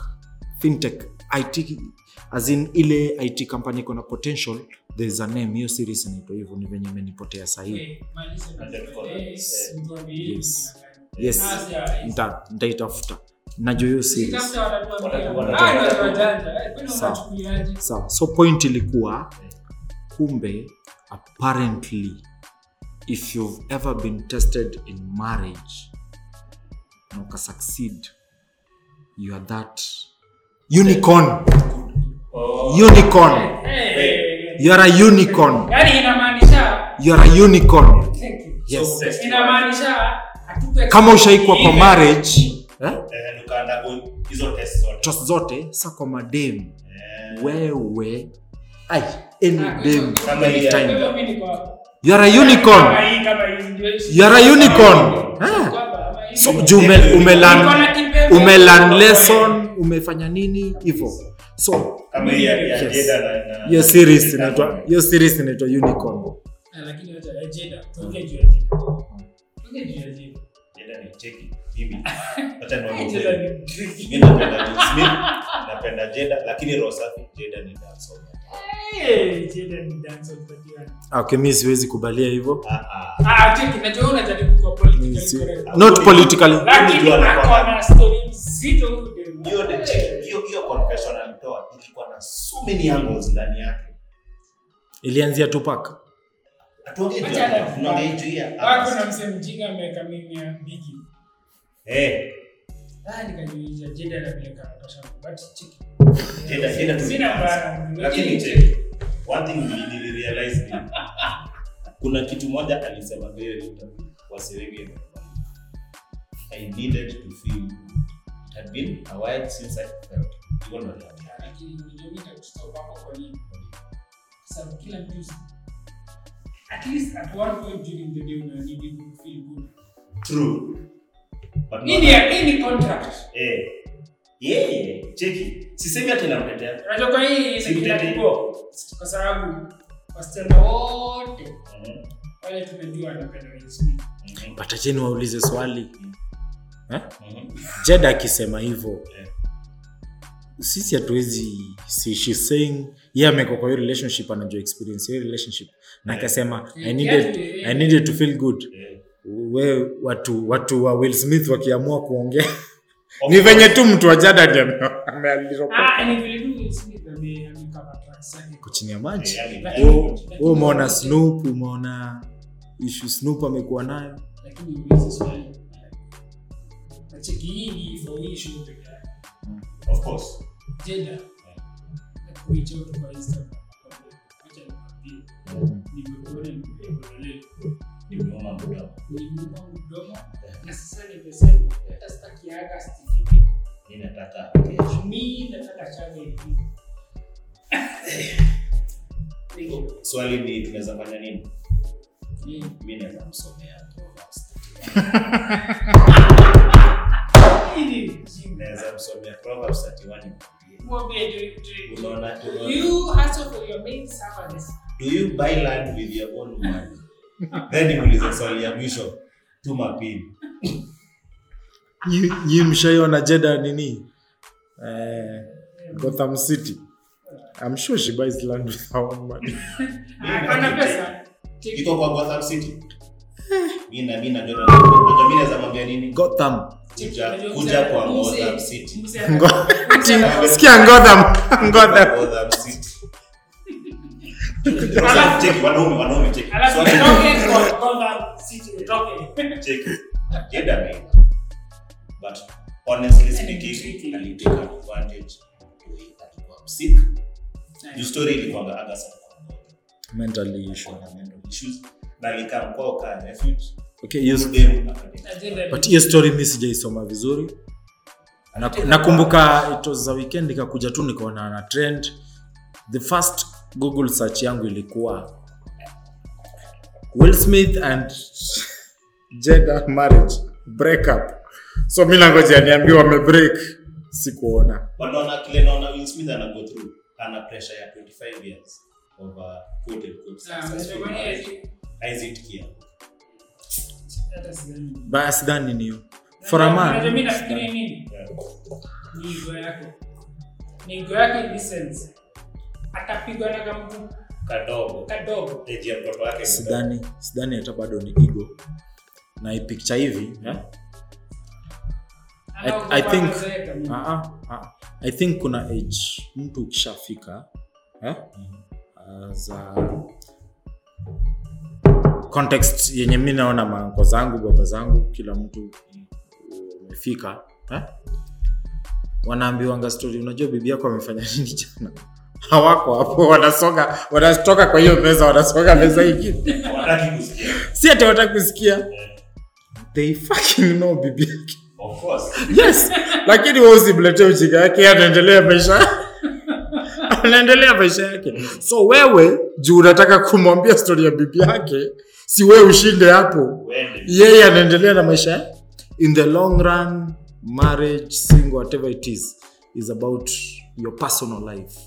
fintech. IT as in ile IT company iko na potential there's a name hiyo series inaitwa hivyo ni venye imenipotea sahii Eh, eh, yes. yes. eh. Nita- nitaitafuta. Najua hiyo Ah, sawa. So point ilikuwa kumbe apparently if you've ever been tested in marriage na ukasucceed you are that unicorn Oh, unicorn hey. you are a unicorn yani inamaanisha you are a unicorn Thank you. yes so inamaanisha kama ushaikwa kwa marriage eh? eh, hizo test zote. trust zote sa kwa madem yeah. wewe ai any Ah, mimi niko- you are a unicorn. you are unicorn. Ah. So juu umelan umelan lesson umefanya nini? Hivyo so Yes. Hiyo series inaitwa hiyo series inaitwa unicorn. Lakini Tuongee juu ya. Tuongee juu ya ni cheki. Mimi. Napenda Jeda. Lakini roho safi Jeda ni dancehall. Okay mi siwezi kubalia hivyo. Ah, ah. Ah, not politically. Ilianzia. Eh, Ah, nikajiuliza Jeda. But cheki. Lakini check. One thing kuna kitu moja alisema kwa hiyo interview wasi wengi wamekubali. I needed to feel it had been a while since I felt hivyo ndo aliambia. Lakini unajua mimi hapo kwa nini? Sababu kila mtu at least at one point during the day una need to feel good. True. But Hii not- ni hii ni contract. Eh. Yeye, cheki. Sisemi hata inamtetea Unajua kwa hii ina kipo. Kwa sababu wasichana wote Mhm, wale tumejua wanapenda Will Smith. mhm, patacheni waulize swali. Eh? mhm. jeda akisema hivyo sisi hatuwezi si she's saying ye ameko kwa hiyo relationship anajua experience hiyo relationship. Na akasema I needed, yeah, I needed to feel good. We watu watu wa will smith wakiamua kuongea ni venye tu mtu amealiropoka Ah, chini ya maji. Eh, Wewe- wewe umeona snoop umeona ishu snoop amekuwa nayo. yake. Of course. jeda kuicha tu kwa instagram. Nimekuona nimekuonelea niliinua mdomo na sasa nimesema hata sitaki August ifike. Mimi nataka kesho. Mimi nataka chama hivi. Swali ni tunaweza fanya nini? Mimi naweza jinga. Naweza msomea Proverbs 31 nimwambie. Mwambie do- do- do- Unaona unaona- You hustle for your main servants. Do you buy land with your own money? Then niulize swali ya mwisho. Tuma pin. Nyi- mshaiona jeda nini eh, gotham city i'm sure she buys land with her own money Ana pesa. Take- kwa Gotham City. Mimi na mimi najua najua mimi naweza mwambia nini? gotham Kuja kuja kwa Gotham City. mzee ana- Ngo- mzee ana- sikia gotham gotham Gotham City. Wanaume wanaume cheki. Alafu Swali tutoke kwa Gotham City, tutoke. cheki. Jeda ameiba. But honestly speaking, alitake advantage. Alikuwa msick. Juu story issue mental issues. Na refuge. okay but hiyo mi sijaisoma vizuri nakumbuka it was a weekend ikakuja tu nikaona na trend the first google search yangu ilikuwa will smith and jeda marriage breakup so mi nangoja niambie wamebreak sikuona wanaona kile naona Will Smith ana go through ana pressure ya 25 years of a quote unquote Ah, successful marriage. Isaac Kia. basi dhani niyo for a Unajua mimi man nini? Ni ego yake. Ni ego yake in this sense. Atapigwa na kamtu Kadogo. kadogo. Age mtoto wake. sidhani sidhani hata bado ni ego na ipikcha hivi yeah? I, I think- ah, ah. i think kuna age mtu ukishafika eh? za context yenye mi naona mango zangu baba zangu kila mtu umefika eh? wanaambiwanga story unajua bibi yako amefanya nini jana hawako hapo wanasonga wanatoka kwa hiyo meza wanasonga meza ingine. Si ati wataki kusikia. They fucking know bibi yake. Of course. yes lakini wewe usimletee ujinga yake anaendelea maisha. Anaendelea maisha yake. So wewe juu unataka kumwambia stori ya bibi yake si wewe ushinde hapo. Yeye anaendelea na maisha yake in the long run marriage single whatever it is is about your personal life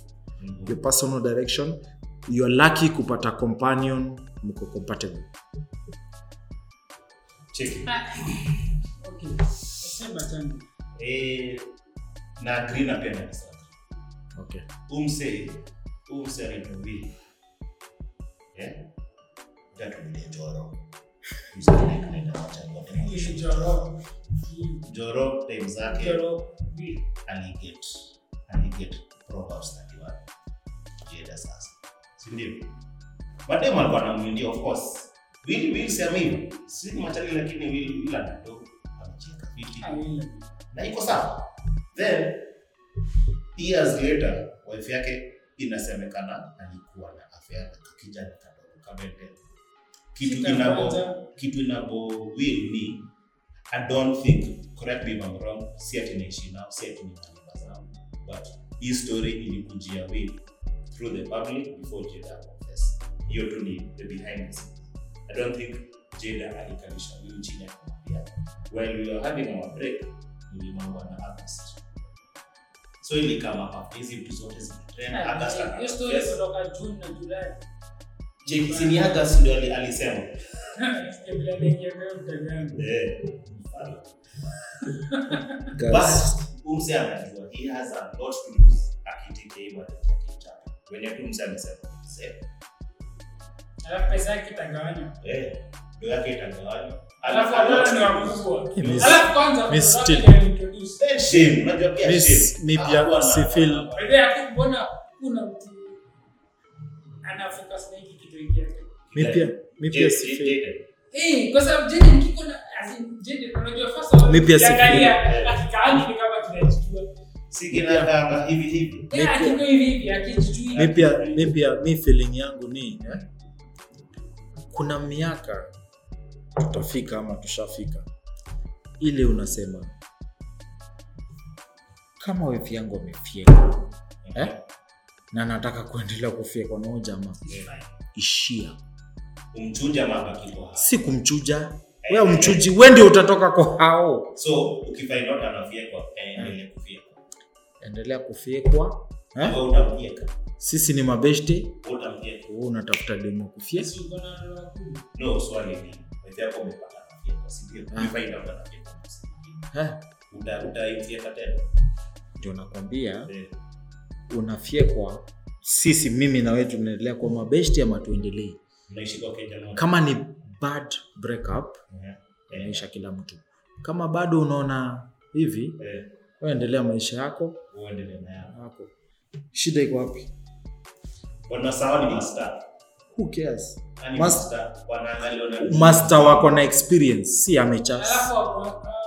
your personal direction you're lucky kupata companion mko compatible Cheki. Okay. Sema changu. Eh, na agree na pia na okay Umse umse anaitwa Eh? Tatu ni Joro. Joro. Joro. Time zake aliget aliget Proverbs 31 Jeda sasa. Si ndio mademu alikuwa anamwindia of course. Will Will sema hivyo. si matali lakini Will Will anado amecheka vipi? Na iko sawa. Then years later wife yake inasemekana alikuwa na afya ya kijana kadogo kabende kitu inabo kitu inabo will ni i don't think correct me if i'm wrong si ati naishi nao si ati ni malipa but hii story ilikujia will through the public before jeda confess hiyo tu ni the behind the scenes i don't think jeda alikalisha will chini akamwambia while we were having our break nilimwangwa na august so ilikama up hizi vitu zote zimetrend august Hiyo story akaconfess. kutoka June na July. Jake, si ni august ndio ali- alisema Sikia vile anaingia kwa mtandao. Eh, mfano. Guys, But umse anajua he has a lot to lose akiteke hii matatu ya kichapa. Wenye tu mse amesema mse, Alafu pesa yake itagawanywa. eh, ndio yake itagawanywa. Alafu Ana- ni wakubwa. Alafu kwanza Miss Still. introduce. Eh, shame, unajua pia Miss- shame. mi pia si feel- By yake mbona kuna mtu ana focus na hiki kitu kingine. Mimi pia mimi pia si feel- Eh, kwa sababu Jaden kiko na as in Jaden unajua first of all Mimi pia si feel. akikaangi ni Mi Eh, pia- akijijui. mi feeling yangu ni eh? kuna miaka tutafika ama tushafika ile unasema kama wevi yangu amefyeka eh? na nataka kuendelea kufyekwa nao jamaa ishia. Si kumchuja. We umchuji we ndio utatoka kwa hao. So endelea kufyekwa eh? Sisi ni mabeshte. Wewe unatafuta demo no swali ni wewe umepata ndio? Anafyekwa Eh, tena? Ndio nakwambia Eh, unafyekwa sisi mimi na wewe tunaendelea kuwa mabeshte ama tuendelee? Kama ni bad breakup yeah. eh, inaisha kila mtu. Kama bado unaona hivi eh, wewe endelea maisha yako. Uendelee na yako. Shida iko wapi? Wana ni master. Who cares? Master master wako na experience. Si amechas.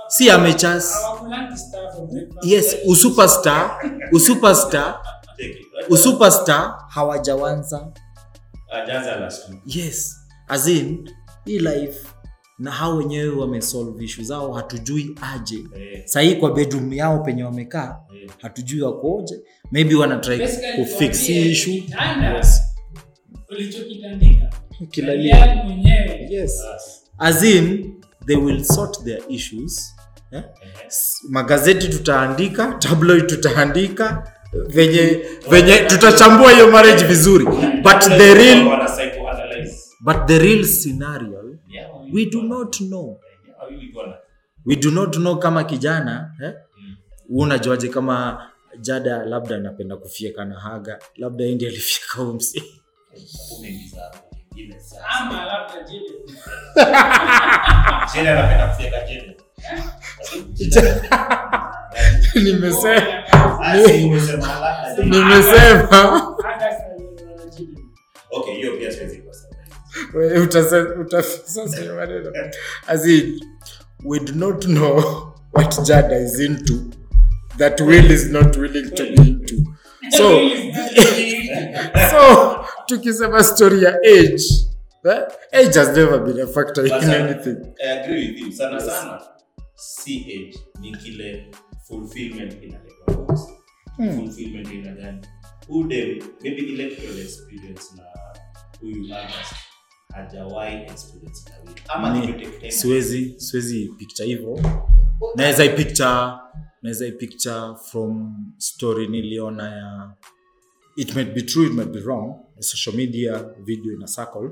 Si amechas. yes usuperstar usuperstar usuperstar hawajawanza. Yes. As in hii life na hao wenyewe wamesolve issue zao hatujui aje yeah. sahii kwa bedroom yao penye wamekaa yeah. hatujui wakoje maybe wanatry Basically, kufix issue yes. Kilalia. Yes as in they will sort their issues eh? eh S- magazeti tutaandika tabloid tutaandika venye venye tutachambua hiyo marriage vizuri but the real but the real scenario we do not know we do not know kama kijana eh? Mm. unajuaje kama jada labda anapenda kufyeka na haga labda ndi alifyeka huyo msi umeingiza ingine sasa ama labda jile Jane anapenda kufyeka Jane. nimesema Ah, Okay, hiyo pia. Maneno as in we do not know what jada is into that will is not willing to be into so so tukisema story ya age eh, age has never been a factor in anything I agree with you. Sana sana si age ni kile fulfillment inaletwa box. Hmm. Fulfillment ina gani? Ude maybe electoral experience na huyu August hajawahi experience na wewe. Ama Ni- ni siwezi siwezi picture hivyo. Naweza ipicture naweza ipicture from story niliona ya it might be true it might be wrong. Social media video ina circle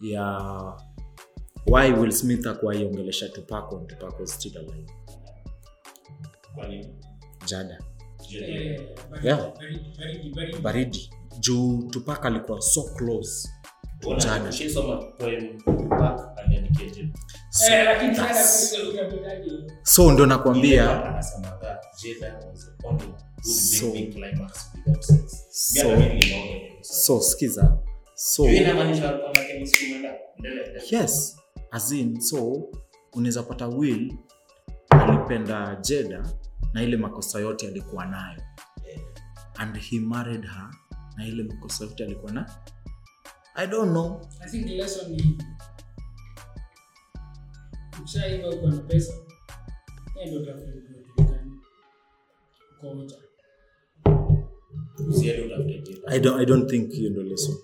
ya why will smith tupako is still alive. Kwa nini? jada Yeah. baridi. Baridi juu tupak alikuwa so close so, utapitaje so ndo nakwambia. So-. So- so skiza so yes as in so unaweza pata will alipenda jeda na ile makosa yote alikuwa nayo. And he married her na ile makosa yote alikuwa na i don't know. I think the lesson ni ukishaiva uko na pesa ndio utafute Jada. i don't, I don't think hiyo ndo lesson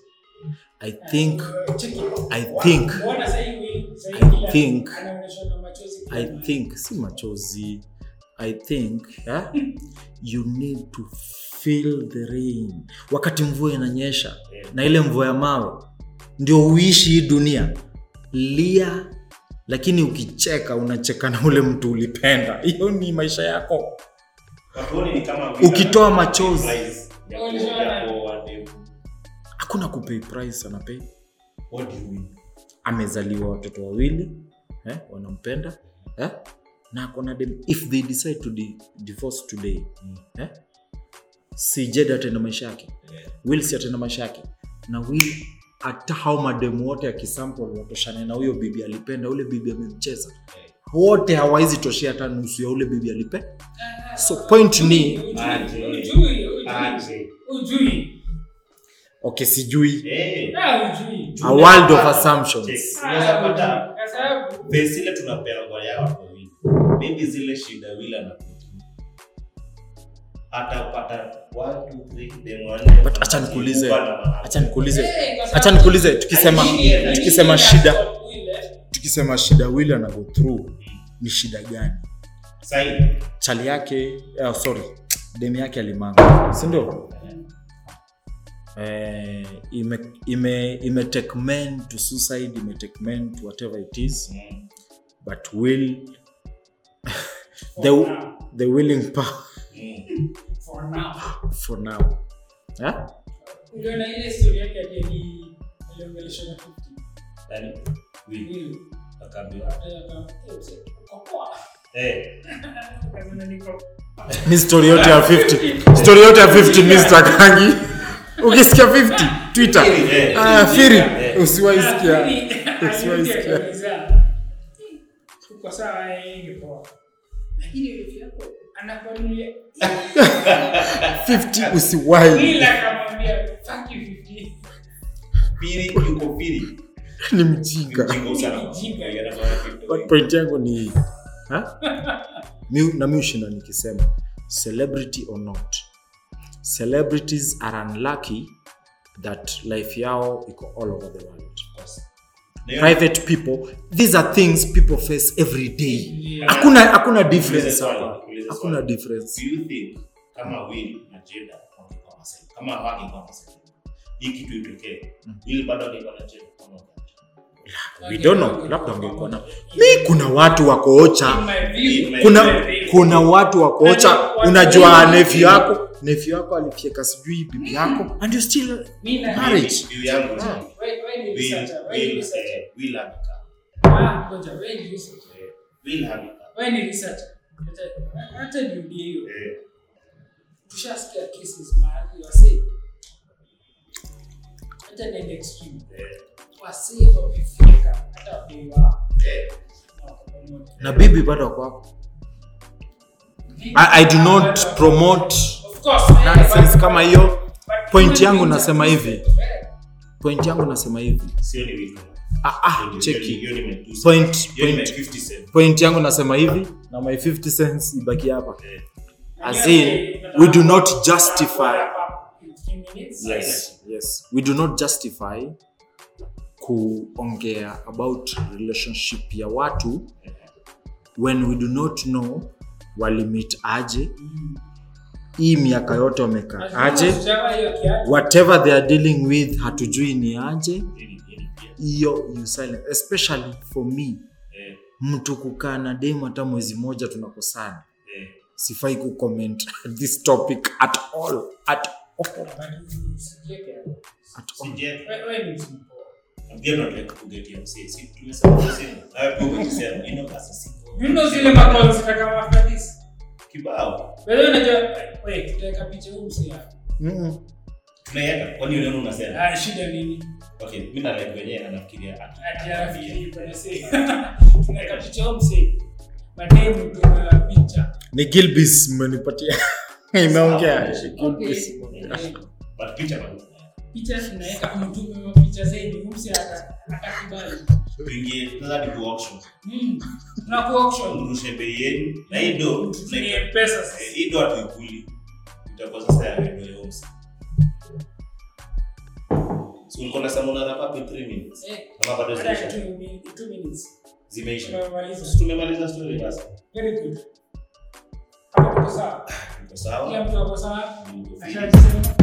i think i think I think- i think si machozi i think yeah, you need to feel the rain. Wakati mvua inanyesha na ile mvua ya mawe ndio uishi hii dunia. Lia lakini ukicheka unacheka na ule mtu ulipenda. Hiyo ni maisha yako. Ukitoa machozi. hakuna kupeianape price amezaliwa watoto wawili eh, wanampenda eh, na akona dem if they decide to di divorce today eh, si jed atenda maisha yake. Will si atenda maisha yake. Na will hata hao mademu wote akisample watoshane na huyo bibi alipenda ule bibi amemcheza. Wote hawawezi toshea hata nusu ya ule bibi alipe. So point ni. Ujui, okay sijui. Ah, a world of assumptions. Tunapea ya wawili. Maybe zile shida vile atapata watu. But acha nikuulize. Acha nikuulize acha nikuulize tukisema tukisema shida tukisema shida wili ana go through ni shida gani Sahi. chali yake uh, sorry demu yake alimanga sindio eh, ime, ime, ime take men to suicide ime take men to whatever it is Mm. but will the, now, the willing power for now. for now. Ile yake ali- na 50. Yaani, wili. Akaambiwa. eh, akamwambia, "Eh, mzee, uko poa." Eh, Akasema, "Niko mi story yote ya 50 story yote ya 50 mi sitakangi ukisikia 50 twitter. Eh. ah, firi Eh. usiwaisikia. Lakini, Siwezi alirudi anakuanulia 50 usiwai Bila akamwambia, "Fuck you, 50." pili yuko pili. ni mjinga. Point yangu ni? Na mi ushinda nikisema celebrity or not celebrities are unlucky that life yao iko all over the world Hiyo- private people these are things people face every day. Yeah. hakuna hakuna difference. Hapa hakuna difference. Do you think kama Will na wangekuwa Masai, kama hawangekuwa Masai, hii kitu itokee, ili bado angekuwa na Jada kama we don't know labda wangekuwa na mi kuna watu wako ocha In my view, In my kuna kuna watu wakoocha unajua nevi yako nefi yako alifyeka sijui bibi yako and you still. Hata- hiyo. Tushasikia cases mahali hata nende extreme. Wamefika hata eh. na bibi bado wako hapo? I, I do not promote nonsense kama hiyo. Point yangu nasema hivi. eh. point yangu nasema hivi. Ah, ah, cheki. point point. point yangu nasema hivi. Na my 50 cents ibaki hapa. Eh, as in we do not justify. Yes. Yes. We do not justify kuongea about relationship ya watu when we do not know walimit aje. Mm. Hii miaka yote wamekaa. Aje? whatever they are dealing with hatujui ni aje. Hiyo especially for me. Eh, mtu kukaa na demu hata mwezi moja tunakosana. Eh. sifai kucomment this topic at all at all. At all. You know, zile macalls zitakawa after this? Kibao. Wewe unajua tutaweka picha unasema? Ah, shida nini? Okay, mimi na like wenyewe anafikiria ati- Ati anafikiri kwenye sehemu. Tunaweka picha huyu msee. Mademu tumewa picha. ni gilbis mmenipatia imeongea Okay. Gilbis. But picha bado. picha tunaweka mtume picha zaidi umse atakubali Tuingie, sasa ni ku auction. Mrushe bei yenu. Na hii ndo eh, hii ndo hatuikuli. Itakuwa sasa ya ya umsi. So ulikuwa unasema unarapa rapa in three minutes. eh Kama bado zimeisha. 2 minutes Zimeisha. tumemaliza story basi. very good hapo sawa sawa. kila mtu ako sawa ashajisema.